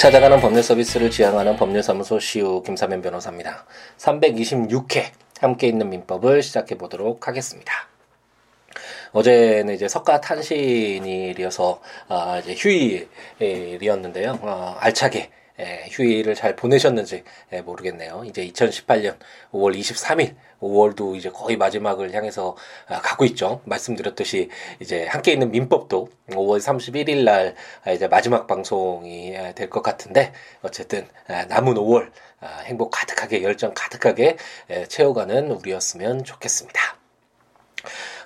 찾아가는 법률 서비스를 지향하는 법률사무소 시우 김사면 변호사입니다. 326회 함께 있는 민법을 시작해 보도록 하겠습니다. 어제는 이제 석가 탄신일이어서 아 이제 휴일이었는데요. 어, 알차게 예, 휴일을 잘 보내셨는지 예, 모르겠네요. 이제 2018년 5월 23일, 5월도 이제 거의 마지막을 향해서 아, 가고 있죠. 말씀드렸듯이 이제 함께 있는 민법도 5월 31일 날 아, 이제 마지막 방송이 아, 될것 같은데 어쨌든 아, 남은 5월 아, 행복 가득하게 열정 가득하게 예, 채워가는 우리였으면 좋겠습니다.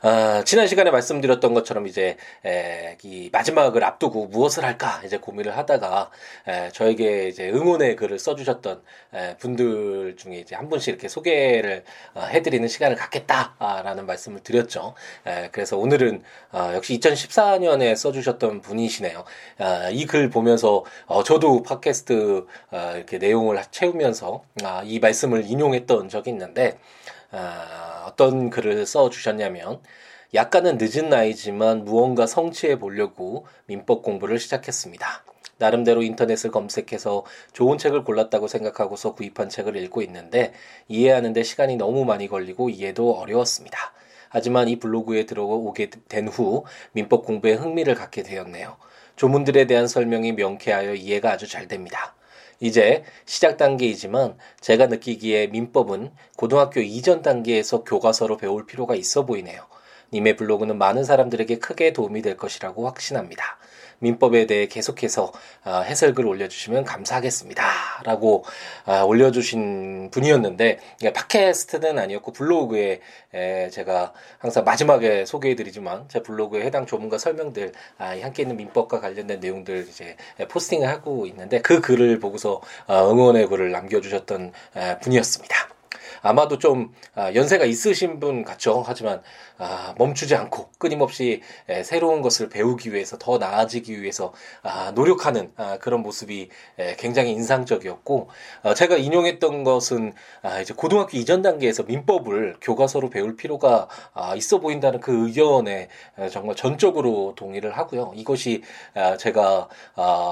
어, 지난 시간에 말씀드렸던 것처럼 이제 에, 이 마지막을 앞두고 무엇을 할까 이제 고민을 하다가 에, 저에게 이제 응원의 글을 써주셨던 에, 분들 중에 이제 한 분씩 이렇게 소개를 어, 해드리는 시간을 갖겠다라는 말씀을 드렸죠. 에, 그래서 오늘은 어, 역시 2014년에 써주셨던 분이시네요. 어, 이글 보면서 어, 저도 팟캐스트 어, 이렇게 내용을 채우면서 아, 이 말씀을 인용했던 적이 있는데. 아, 어떤 글을 써 주셨냐면 약간은 늦은 나이지만 무언가 성취해 보려고 민법 공부를 시작했습니다. 나름대로 인터넷을 검색해서 좋은 책을 골랐다고 생각하고서 구입한 책을 읽고 있는데 이해하는데 시간이 너무 많이 걸리고 이해도 어려웠습니다. 하지만 이 블로그에 들어오게 된 후 민법 공부에 흥미를 갖게 되었네요. 조문들에 대한 설명이 명쾌하여 이해가 아주 잘 됩니다. 이제 시작 단계이지만 제가 느끼기에 민법은 고등학교 이전 단계에서 교과서로 배울 필요가 있어 보이네요. 님의 블로그는 많은 사람들에게 크게 도움이 될 것이라고 확신합니다. 민법에 대해 계속해서 아, 해설글 올려주시면 감사하겠습니다. 라고 아, 올려주신 분이었는데 팟캐스트는 아니었고 블로그에 제가 항상 마지막에 소개해드리지만 제 블로그에 해당 조문과 설명들 아, 함께 있는 민법과 관련된 내용들 이제 포스팅을 하고 있는데 그 글을 보고서 응원의 글을 남겨주셨던 분이었습니다. 아마도 좀 아, 연세가 있으신 분 같죠. 하지만 아, 멈추지 않고 끊임없이 새로운 것을 배우기 위해서 더 나아지기 위해서 아, 노력하는 그런 모습이 굉장히 인상적이었고 어, 제가 인용했던 것은 이제 고등학교 이전 단계에서 민법을 교과서로 배울 필요가 있어 보인다는 그 의견에 정말 전적으로 동의를 하고요. 이것이 제가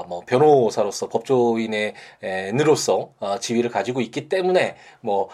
뭐 변호사로서 법조인의 으로서 지위를 가지고 있기 때문에 뭐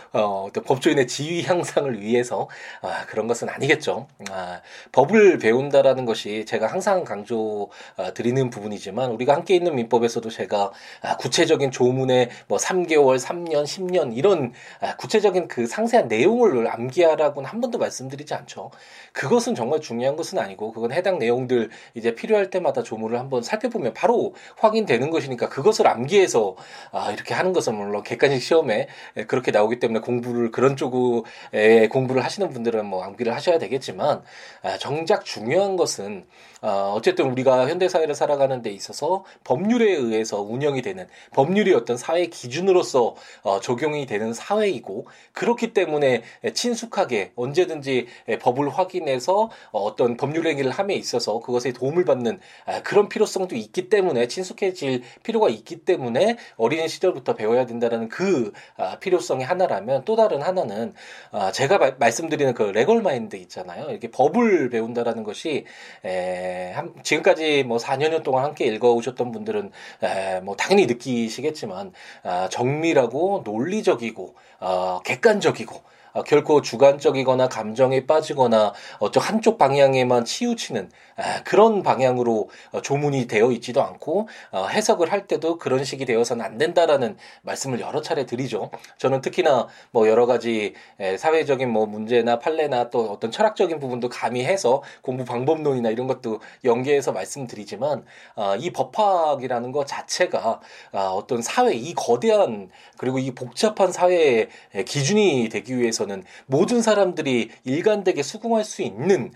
어, 어떤 법조인의 지위 향상을 위해서 아, 그런 것은 아니겠죠. 아, 법을 배운다라는 것이 제가 항상 강조 아, 드리는 부분이지만 우리가 함께 있는 민법에서도 제가 아, 구체적인 조문의 뭐 3개월, 3년, 10년 이런 아, 구체적인 그 상세한 내용을 암기하라고는 한 번도 말씀드리지 않죠. 그것은 정말 중요한 것은 아니고 그건 해당 내용들 이제 필요할 때마다 조문을 한번 살펴보면 바로 확인되는 것이니까 그것을 암기해서 아, 이렇게 하는 것은 물론 객관식 시험에 그렇게 나오기 때문에 공부를 공부를 그런 쪽에 공부를 하시는 분들은 뭐 암기를 하셔야 되겠지만 아, 정작 중요한 것은 어, 어쨌든 우리가 현대 사회를 살아가는 데 있어서 법률에 의해서 운영이 되는 법률이 어떤 사회 기준으로서 어, 적용이 되는 사회이고 그렇기 때문에 친숙하게 언제든지 법을 확인해서 어떤 법률 행위를 함에 있어서 그것에 도움을 받는 아, 그런 필요성도 있기 때문에 친숙해질 필요가 있기 때문에 어린 시절부터 배워야 된다는 그 아, 필요성이 하나라면 또 다른 하나는 아, 제가 말씀드리는 그 레걸 마인드 있잖아요. 이렇게 법을 배운다라는 것이 에, 지금까지 뭐 4년 동안 함께 읽어오셨던 분들은 에, 뭐 당연히 느끼시겠지만 아, 정밀하고 논리적이고 어, 객관적이고 어, 결코 주관적이거나 감정에 빠지거나 어쩌 한쪽 방향에만 치우치는 아, 그런 방향으로 어, 조문이 되어 있지도 않고 어, 해석을 할 때도 그런 식이 되어서는 안 된다라는 말씀을 여러 차례 드리죠. 저는 특히나 뭐 여러 가지 사회적인 뭐 문제나 판례나 또 어떤 철학적인 부분도 가미해서 공부 방법론이나 이런 것도 연계해서 말씀드리지만 이 법학이라는 것 자체가 어떤 사회 이 거대한 그리고 이 복잡한 사회의 기준이 되기 위해서 대해서는 모든 사람들이 일관되게 수긍할 수 있는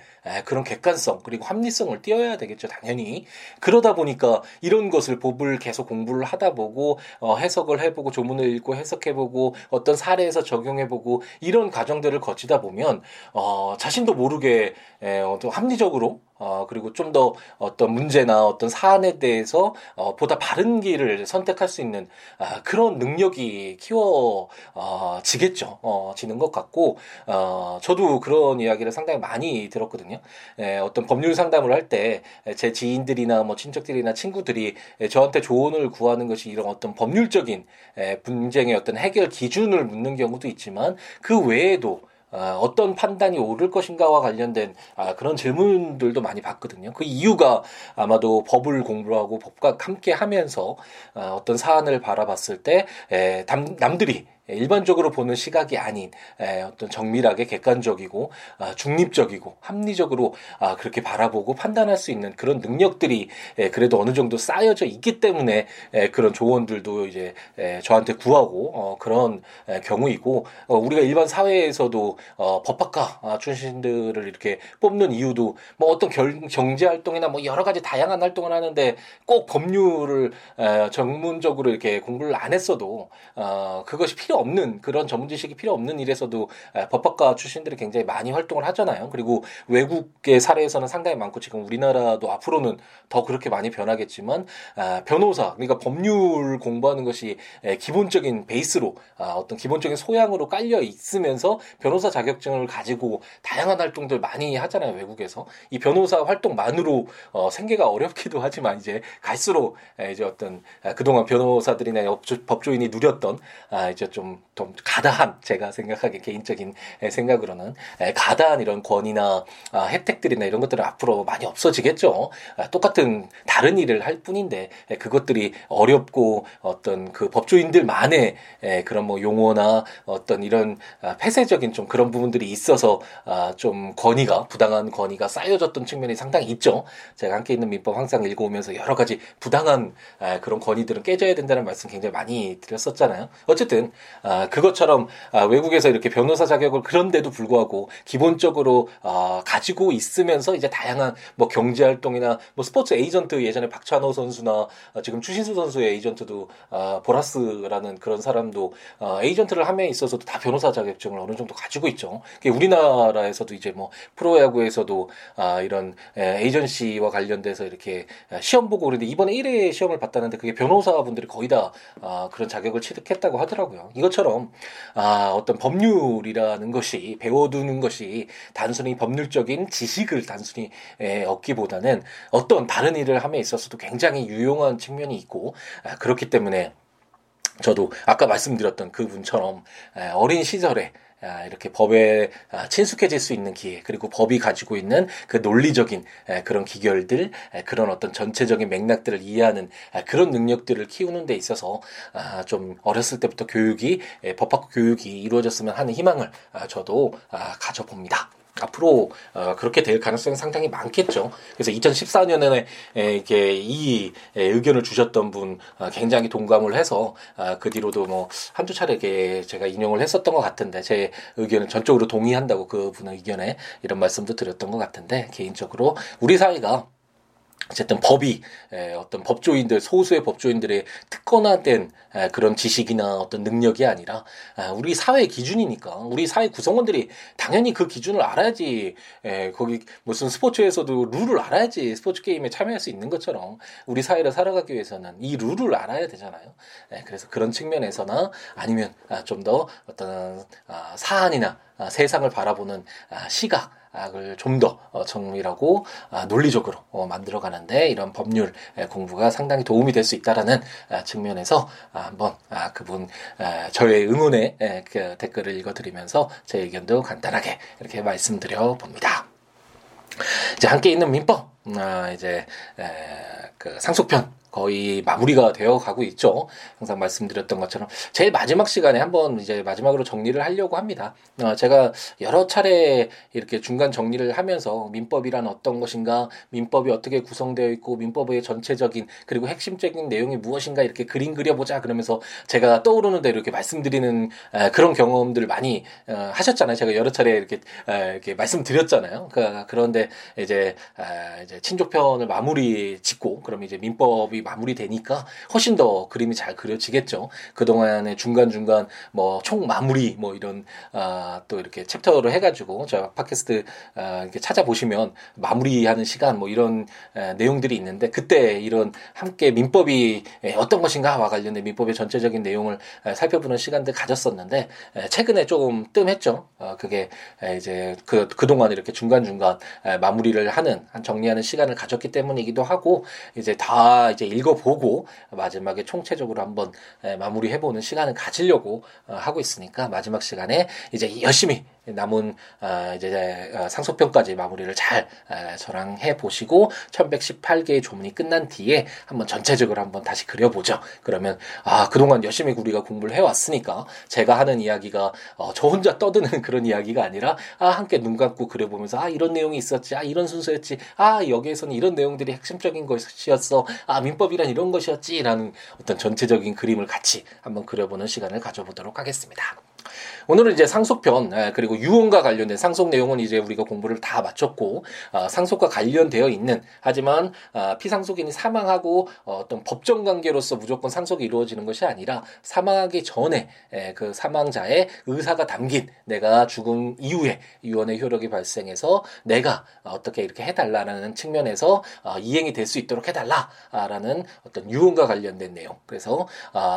그런 객관성 그리고 합리성을 띄어야 되겠죠 당연히 그러다 보니까 이런 것을 법을 계속 공부를 하다 보고 어, 해석을 해보고 조문을 읽고 해석해보고 어떤 사례에서 적용해보고 이런 과정들을 거치다 보면 어, 자신도 모르게 에, 어, 합리적으로 어, 그리고 좀 더 어떤 문제나 어떤 사안에 대해서 어, 보다 바른 길을 선택할 수 있는 아, 그런 능력이 키워지겠죠. 어, 지는 것 같고 어, 저도 그런 이야기를 상당히 많이 들었거든요. 에, 어떤 법률 상담을 할 때 제 지인들이나 뭐 친척들이나 친구들이 저한테 조언을 구하는 것이 이런 어떤 법률적인 에, 분쟁의 어떤 해결 기준을 묻는 경우도 있지만 그 외에도 아, 어떤 판단이 옳을 것인가와 관련된 아, 그런 질문들도 많이 받거든요. 그 이유가 아마도 법을 공부하고 법과 함께 하면서 아, 어떤 사안을 바라봤을 때 에, 남, 남들이 일반적으로 보는 시각이 아닌 어떤 정밀하게 객관적이고 아, 중립적이고 합리적으로 아, 그렇게 바라보고 판단할 수 있는 그런 능력들이 그래도 어느 정도 쌓여져 있기 때문에 그런 조언들도 이제 저한테 구하고 어, 그런 경우이고 어, 우리가 일반 사회에서도 어, 법학과 아, 출신들을 이렇게 뽑는 이유도 뭐 어떤 경제 활동이나 뭐 여러 가지 다양한 활동을 하는데 꼭 법률을 전문적으로 이렇게 공부를 안 했어도 그것이 필요 필요 없는 그런 전문 지식이 필요 없는 일에서도 법학과 출신들이 굉장히 많이 활동을 하잖아요. 그리고 외국의 사례에서는 상당히 많고 지금 우리나라도 앞으로는 더 그렇게 많이 변하겠지만 변호사 그러니까 법률 공부하는 것이 기본적인 베이스로 아, 어떤 기본적인 소양으로 깔려 있으면서 변호사 자격증을 가지고 다양한 활동들 많이 하잖아요 외국에서 이 변호사 활동만으로 어, 생계가 어렵기도 하지만 이제 갈수록 이제 어떤 그동안 변호사들이나 법조인이 누렸던 아, 이제 좀 좀, 좀 가다한 제가 생각하기에 개인적인 생각으로는 가다한 이런 권위나 아, 혜택들이나 이런 것들은 앞으로 많이 없어지겠죠. 아, 똑같은 다른 일을 할 뿐인데 그것들이 어렵고 어떤 그 법조인들만의 그런 뭐 용어나 어떤 이런 아, 폐쇄적인 좀 그런 부분들이 있어서 좀 권위가 부당한 권위가 쌓여졌던 측면이 상당히 있죠. 제가 함께 있는 민법 항상 읽어오면서 여러 가지 부당한 그런 권위들은 깨져야 된다는 말씀 굉장히 많이 드렸었잖아요. 어쨌든 아, 그것처럼 아, 외국에서 이렇게 변호사 자격을 그런데도 불구하고 기본적으로 아, 가지고 있으면서 이제 다양한 뭐 경제 활동이나 뭐 스포츠 에이전트 예전에 박찬호 선수나 아, 지금 추신수 선수의 에이전트도 아, 보라스라는 그런 사람도 아, 에이전트를 함에 있어서도 다 변호사 자격증을 어느 정도 가지고 있죠. 우리나라에서도 이제 뭐 프로야구에서도 아, 이런 에, 에이전시와 관련돼서 이렇게 시험 보고 그런데 이번에 1회 시험을 봤다는데 그게 변호사분들이 거의 다 아, 그런 자격을 취득했다고 하더라고요. 이것처럼 아, 어떤 법률이라는 것이 배워두는 것이 단순히 법률적인 지식을 단순히 에, 얻기보다는 어떤 다른 일을 함에 있어서도 굉장히 유용한 측면이 있고 아, 그렇기 때문에 저도 아까 말씀드렸던 그분처럼 어린 시절에 아, 이렇게 법에 아, 친숙해질 수 있는 기회 그리고 법이 가지고 있는 그 논리적인 그런 기결들 그런 어떤 전체적인 맥락들을 이해하는 그런 능력들을 키우는 데 있어서 아, 좀 어렸을 때부터 교육이 법학 교육이 이루어졌으면 하는 희망을 저도 가져봅니다. 앞으로 어, 그렇게 될 가능성이 상당히 많겠죠. 그래서 2014년에 에, 이렇게 이 에, 의견을 주셨던 분 어, 굉장히 동감을 해서 어, 그 뒤로도 뭐 한두 차례 게 제가 인용을 했었던 것 같은데 제 의견을 전적으로 동의한다고 그 분의 의견에 이런 말씀도 드렸던 것 같은데 개인적으로 우리 사회가 어쨌든 법이 어떤 법조인들 소수의 법조인들의 특권화된 그런 지식이나 어떤 능력이 아니라 아, 우리 사회 기준이니까 우리 사회 구성원들이 당연히 그 기준을 알아야지 거기 무슨 스포츠에서도 룰을 알아야지 스포츠 게임에 참여할 수 있는 것처럼 우리 사회를 살아가기 위해서는 이 룰을 알아야 되잖아요. 그래서 그런 측면에서나 아니면 아, 좀더 어떤 아, 사안이나 세상을 바라보는 시각 을 좀더 어, 정밀하고 아, 논리적으로 어, 만들어가는데 이런 법률 공부가 상당히 도움이 될 수 있다라는 아, 측면에서 아, 한번 그분 저의 응원의 그 댓글을 읽어드리면서 제 의견도 간단하게 이렇게 말씀드려 봅니다. 이제 함께 있는 민법 이제 그 상속편 거의 마무리가 되어 가고 있죠. 항상 말씀드렸던 것처럼 제일 마지막 시간에 한번 이제 마지막으로 정리를 하려고 합니다. 어, 제가 여러 차례 이렇게 중간 정리를 하면서 민법이란 어떤 것인가, 민법이 어떻게 구성되어 있고 민법의 전체적인 그리고 핵심적인 내용이 무엇인가 이렇게 그림 그려보자 그러면서 제가 떠오르는 대로 이렇게 말씀드리는 에, 그런 경험들을 많이 어, 하셨잖아요. 제가 여러 차례 이렇게 에, 이렇게 말씀드렸잖아요. 그, 그런데 이제 에, 이제 친족편을 마무리 짓고 그럼 이제 민법이 마무리되니까 훨씬 더 그림이 잘 그려지겠죠. 그동안에 중간중간 뭐 총 마무리 뭐 이런 아, 또 이렇게 챕터로 해가지고 저 팟캐스트 아, 이렇게 찾아보시면 마무리하는 시간 뭐 이런 에, 내용들이 있는데 그때 이런 함께 민법이 어떤 것인가와 관련된 민법의 전체적인 내용을 에, 살펴보는 시간들 가졌었는데 에, 최근에 조금 뜸했죠. 어, 그게 에, 이제 그 그동안 이렇게 중간중간 에, 마무리를 하는 한 정리하는 시간을 가졌기 때문이기도 하고 이제 다 이제 읽어보고 마지막에 총체적으로 한번 마무리해보는 시간을 가지려고 어, 하고 있으니까 마지막 시간에 이제 열심히 남은 어, 이제 어, 상속편까지 마무리를 잘 저랑 해 보시고 1118개의 조문이 끝난 뒤에 한번 전체적으로 한번 다시 그려보죠. 그러면 아 그동안 열심히 우리가 공부를 해왔으니까 제가 하는 이야기가 저 혼자 떠드는 그런 이야기가 아니라 아 함께 눈 감고 그려보면서 아 이런 내용이 있었지 아 이런 순서였지 아 여기에서는 이런 내용들이 핵심적인 것이었어 아 민법이란 이런 것이었지라는 어떤 전체적인 그림을 같이 한번 그려보는 시간을 가져보도록 하겠습니다. 오늘은 이제 상속편 예, 그리고 유언과 관련된 상속 내용은 이제 우리가 공부를 다 마쳤고 어, 상속과 관련되어 있는 하지만 어, 피상속인이 사망하고 어, 어떤 법정 관계로서 무조건 상속이 이루어지는 것이 아니라 사망하기 전에 예, 그 사망자의 의사가 담긴 내가 죽음 이후에 유언의 효력이 발생해서 내가 어떻게 이렇게 해달라는 측면에서 이행이 될 수 있도록 해달라라는 어떤 유언과 관련된 내용. 그래서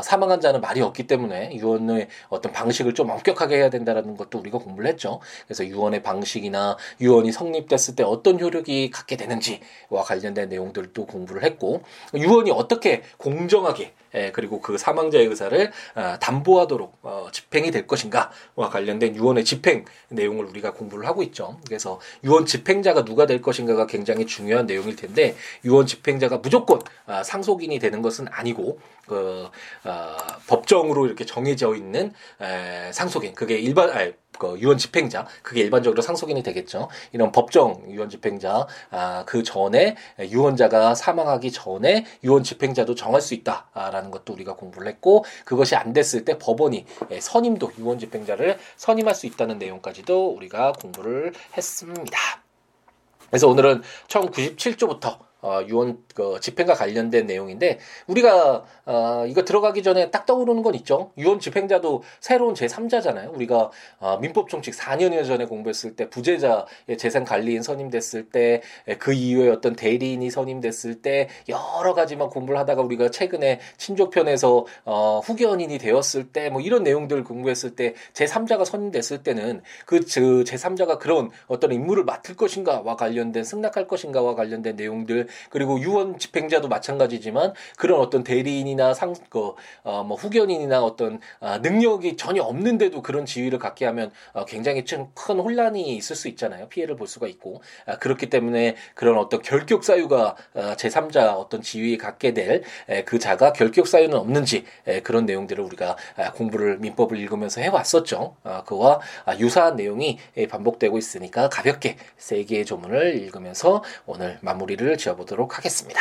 사망한 자는 말이 없기 때문에 유언의 어떤 방식을 좀 엄격하게 해야 된다라는 것도 우리가 공부를 했죠. 그래서 유언의 방식이나 유언이 성립됐을 때 어떤 효력이 갖게 되는지와 관련된 내용들도 공부를 했고 유언이 어떻게 공정하게 예, 그리고 그 사망자의 의사를 어, 담보하도록 어, 집행이 될 것인가와 관련된 유언의 집행 내용을 우리가 공부를 하고 있죠. 그래서 유언 집행자가 누가 될 것인가가 굉장히 중요한 내용일 텐데 유언 집행자가 무조건 어, 상속인이 되는 것은 아니고 그 어, 법정으로 이렇게 정해져 있는 에, 상속인 그게 일반 아니, 그 유언 집행자 그게 일반적으로 상속인이 되겠죠. 이런 법정 유언 집행자 아, 그 전에 유언자가 사망하기 전에 유언 집행자도 정할 수 있다라는 것도 우리가 공부를 했고 그것이 안 됐을 때 법원이 예, 선임도 유언 집행자를 선임할 수 있다는 내용까지도 우리가 공부를 했습니다. 그래서 오늘은 1097조부터 어, 유언 그 집행과 관련된 내용인데 우리가 어, 이거 들어가기 전에 딱 떠오르는 건 있죠. 유언 집행자도 새로운 제3자잖아요. 우리가 어, 민법 총칙 4년여 전에 공부했을 때 부재자의 재산 관리인 선임됐을 때 그 이후에 어떤 대리인이 선임됐을 때 여러 가지만 공부를 하다가 우리가 최근에 친족편에서 어, 후견인이 되었을 때 뭐 이런 내용들 공부했을 때 제3자가 선임됐을 때는 그, 그 제3자가 그런 어떤 임무를 맡을 것인가와 관련된 승낙할 것인가와 관련된 내용들 그리고 유언 집행자도 마찬가지지만 그런 어떤 대리인이나 상, 그, 어, 뭐 후견인이나 어떤 어, 능력이 전혀 없는데도 그런 지위를 갖게 하면 어, 굉장히 큰 혼란이 있을 수 있잖아요. 피해를 볼 수가 있고. 아, 그렇기 때문에 그런 어떤 결격 사유가 어, 제3자 어떤 지위에 갖게 될 그 자가 결격 사유는 없는지 에, 그런 내용들을 우리가 아, 공부를 민법을 읽으면서 해왔었죠. 아, 그와 아, 유사한 내용이 반복되고 있으니까 가볍게 세 개의 조문을 읽으면서 오늘 마무리를 지어 보도록 보도록 하겠습니다.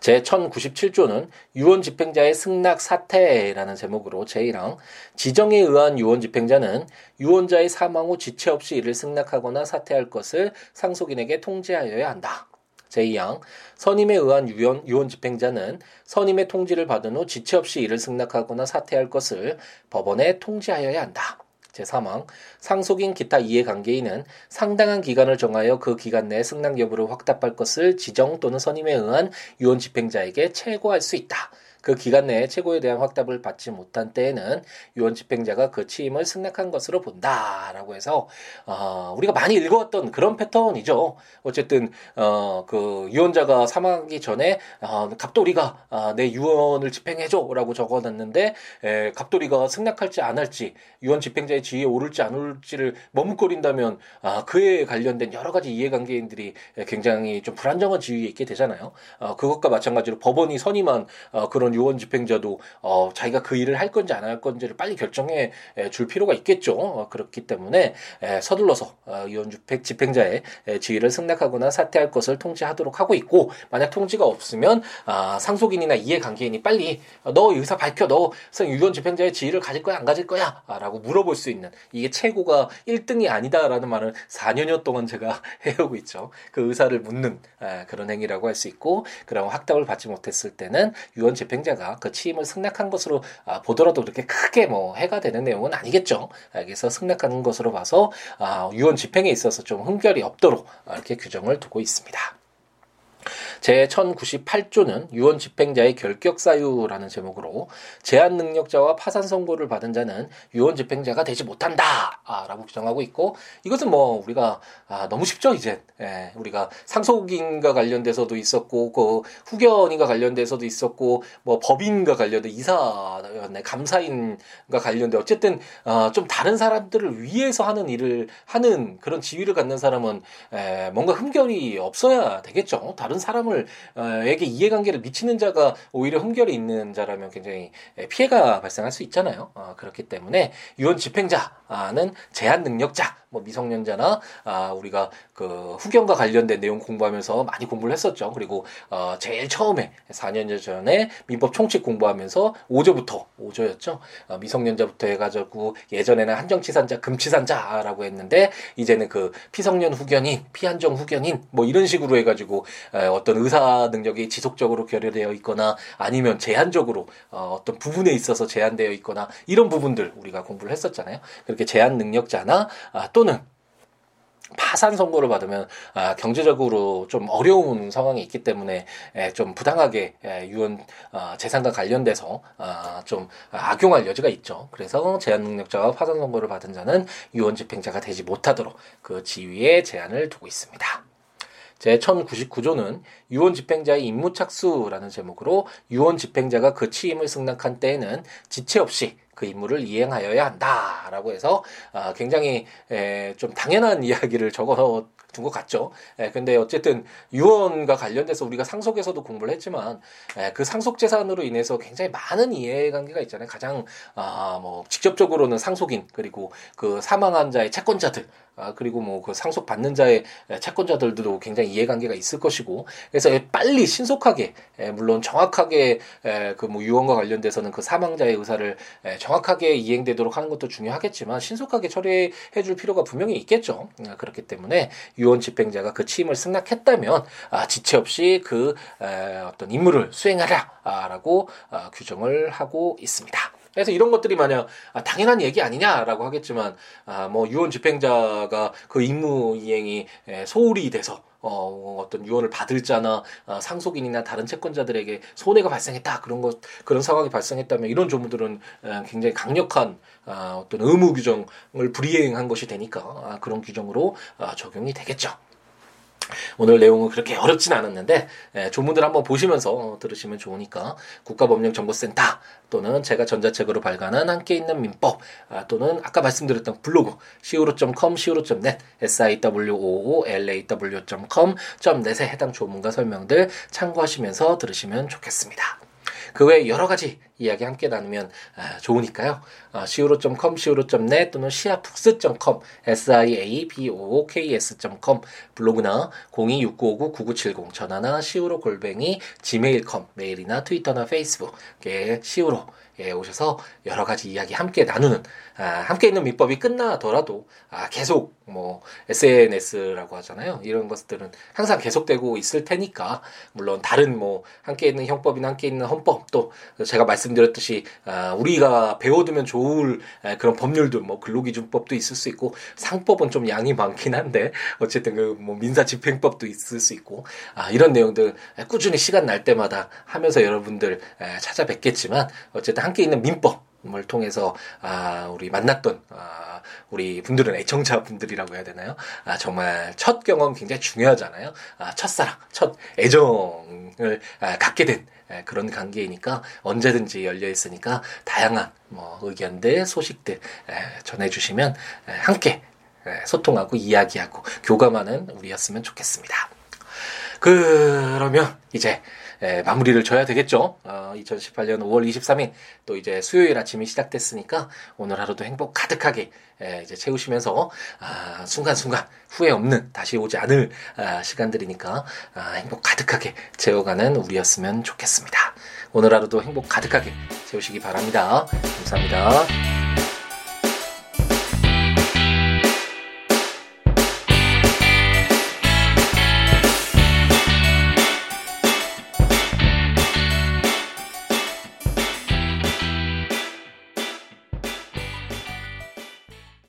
제 1097조는 유언 집행자의 승낙 사태라는 제목으로 제1항 지정에 의한 유언 집행자는 유언자의 사망 후 지체 없이 이를 승낙하거나 사퇴할 것을 상속인에게 통지하여야 한다. 제2항 선임에 의한 유언, 유언 집행자는 선임의 통지를 받은 후 지체 없이 이를 승낙하거나 사퇴할 것을 법원에 통지하여야 한다. 제3항 상속인 기타 이해관계인은 상당한 기간을 정하여 그 기간 내에 승낙 여부를 확답할 것을 지정 또는 선임에 의한 유언 집행자에게 채고할 수 있다. 그 기간 내에 최고에 대한 확답을 받지 못한 때에는 유언 집행자가 그 취임을 승낙한 것으로 본다라고 해서 어, 우리가 많이 읽어왔던 그런 패턴이죠. 어쨌든 어, 그 유언자가 사망하기 전에 어, 갑돌이가 어, 내 유언을 집행해줘라고 적어놨는데 에, 갑돌이가 승낙할지 안 할지 유언 집행자의 지위에 오를지 안 오를지를 머뭇거린다면 아, 그에 관련된 여러 가지 이해관계인들이 굉장히 좀 불안정한 지위에 있게 되잖아요. 어, 그것과 마찬가지로 법원이 선임한 어, 그런 유언 집행자도 어, 자기가 그 일을 할 건지 안 할 건지를 빨리 결정해 줄 필요가 있겠죠. 어, 그렇기 때문에 에, 서둘러서 어, 유언 집행, 집행자의 에, 지위를 승낙하거나 사퇴할 것을 통지하도록 하고 있고 만약 통지가 없으면 아, 상속인이나 이해관계인이 빨리 어, 너 의사 밝혀 너 유언 집행자의 지위를 가질 거야 안 가질 거야 아, 라고 물어볼 수 있는 이게 최고가 1등이 아니다라는 말을 4년여 동안 제가 해오고 있죠. 그 의사를 묻는 에, 그런 행위라고 할 수 있고 그런 확답을 받지 못했을 때는 유언 집행 자가 그 취임을 승낙한 것으로 아, 보더라도 그렇게 크게 뭐 해가 되는 내용은 아니겠죠. 아, 그래서 승낙하는 것으로 봐서 아, 유언 집행에 있어서 좀 흠결이 없도록 이렇게 규정을 두고 있습니다. 제1098조는 유언 집행자의 결격 사유라는 제목으로 제한 능력자와 파산 선고를 받은 자는 유언 집행자가 되지 못한다라고 규정하고 있고 이것은 뭐 우리가 아, 너무 쉽죠 이제. 예, 우리가 상속인과 관련돼서도 있었고 그 후견인과 관련돼서도 있었고 뭐 법인과 관련돼 이사였네 감사인과 관련돼 어쨌든 어, 좀 다른 사람들을 위해서 하는 일을 하는 그런 지위를 갖는 사람은 에, 뭔가 흠결이 없어야 되겠죠. 다른 사람을 사람을 에게 이해관계를 미치는 자가 오히려 흠결이 있는 자라면 굉장히 피해가 발생할 수 있잖아요. 어, 그렇기 때문에 유언 집행자는 제한 능력자, 뭐 미성년자나 아, 우리가 그 후견과 관련된 내용 공부하면서 많이 공부를 했었죠. 그리고 어, 제일 처음에 4년 전에 민법 총칙 공부하면서 5조부터 5조였죠. 어, 미성년자부터 해가지고 예전에는 한정치산자, 금치산자라고 했는데 이제는 그 피성년 후견인, 피한정 후견인 뭐 이런 식으로 해가지고 에, 어떤 의사 능력이 지속적으로 결여되어 있거나 아니면 제한적으로 어, 어떤 부분에 있어서 제한되어 있거나 이런 부분들 우리가 공부를 했었잖아요. 그렇게 제한 능력자나 아, 또는 파산 선고를 받으면 아, 경제적으로 좀 어려운 상황이 있기 때문에 에, 좀 부당하게 에, 유언 어, 재산과 관련돼서 아, 좀 악용할 여지가 있죠. 그래서 제한 능력자와 파산 선고를 받은 자는 유언 집행자가 되지 못하도록 그 지위에 제한을 두고 있습니다. 제 1099조는 유언 집행자의 임무 착수라는 제목으로 유언 집행자가 그 취임을 승낙한 때에는 지체 없이 그 임무를 이행하여야 한다라고 해서 아, 굉장히 에, 좀 당연한 이야기를 적어 둔 것 같죠. 에, 근데 어쨌든 유언과 관련돼서 우리가 상속에서도 공부를 했지만 에, 그 상속 재산으로 인해서 굉장히 많은 이해관계가 있잖아요. 가장 아, 뭐 직접적으로는 상속인 그리고 그 사망한 자의 채권자들 아, 그리고 뭐 그 상속 받는 자의 채권자들도 굉장히 이해관계가 있을 것이고 그래서 빨리 신속하게 물론 정확하게 그뭐 유언과 관련돼서는 그 사망자의 의사를 정확하게 이행되도록 하는 것도 중요하겠지만 신속하게 처리해 줄 필요가 분명히 있겠죠. 아, 그렇기 때문에 유언 집행자가 그 취임을 승낙했다면 아, 지체 없이 그 어떤 임무를 수행하라라고 아, 규정을 하고 있습니다. 그래서 이런 것들이 만약 아, 당연한 얘기 아니냐라고 하겠지만 아, 뭐 유언 집행자가 그 임무 이행이 에, 소홀히 돼서 어, 어떤 유언을 받을 자나 어, 상속인이나 다른 채권자들에게 손해가 발생했다 그런 것 그런 상황이 발생했다면 이런 조문들은 에, 굉장히 강력한 어, 어떤 의무 규정을 불이행한 것이 되니까 아, 그런 규정으로 어, 적용이 되겠죠. 오늘 내용은 그렇게 어렵진 않았는데 예, 조문들 한번 보시면서 들으시면 좋으니까 국가법령정보센터 또는 제가 전자책으로 발간한 함께 있는 민법 아, 또는 아까 말씀드렸던 블로그 siwo.com, siwo.net, siwoolaw.com.net에 해당 조문과 설명들 참고하시면서 들으시면 좋겠습니다. 그 외에 여러 가지 이야기 함께 나누면 아, 좋으니까요. 아, siwo.com, siwo.net 또는 siabooks.com, siabooks.com 블로그나 026959-9970 전화나 siwo 골뱅이 gmail.com 메일이나 트위터나 페이스북에 siwo 예, 오셔서 여러 가지 이야기 함께 나누는 아, 함께 있는 민법이 끝나더라도 아, 계속 뭐 SNS라고 하잖아요. 이런 것들은 항상 계속되고 있을 테니까 물론 다른 뭐 함께 있는 형법이나 함께 있는 헌법 또 제가 말씀 드렸듯이 아, 우리가 배워두면 좋을 아, 그런 법률들 뭐 근로기준법도 있을 수 있고 상법은 좀 양이 많긴 한데 어쨌든 그 뭐 민사집행법도 있을 수 있고 아, 이런 내용들 꾸준히 시간 날 때마다 하면서 여러분들 찾아뵙겠지만 어쨌든 함께 있는 민법 을 통해서 아, 우리 만났던 아, 우리 분들은 애청자 분들이라고 해야 되나요? 아, 정말 첫 경험 굉장히 중요하잖아요. 아, 첫사랑, 첫 애정을 아, 갖게 된 그런 관계이니까 언제든지 열려 있으니까 다양한 뭐 의견들, 소식들 전해주시면 함께 소통하고 이야기하고 교감하는 우리였으면 좋겠습니다. 그러면 이제 에, 마무리를 져야 되겠죠. 어, 2018년 5월 23일 또 이제 수요일 아침이 시작됐으니까 오늘 하루도 행복 가득하게 에, 이제 채우시면서 아, 순간순간 후회 없는 다시 오지 않을 아, 시간들이니까 아, 행복 가득하게 채워가는 우리였으면 좋겠습니다. 오늘 하루도 행복 가득하게 채우시기 바랍니다. 감사합니다.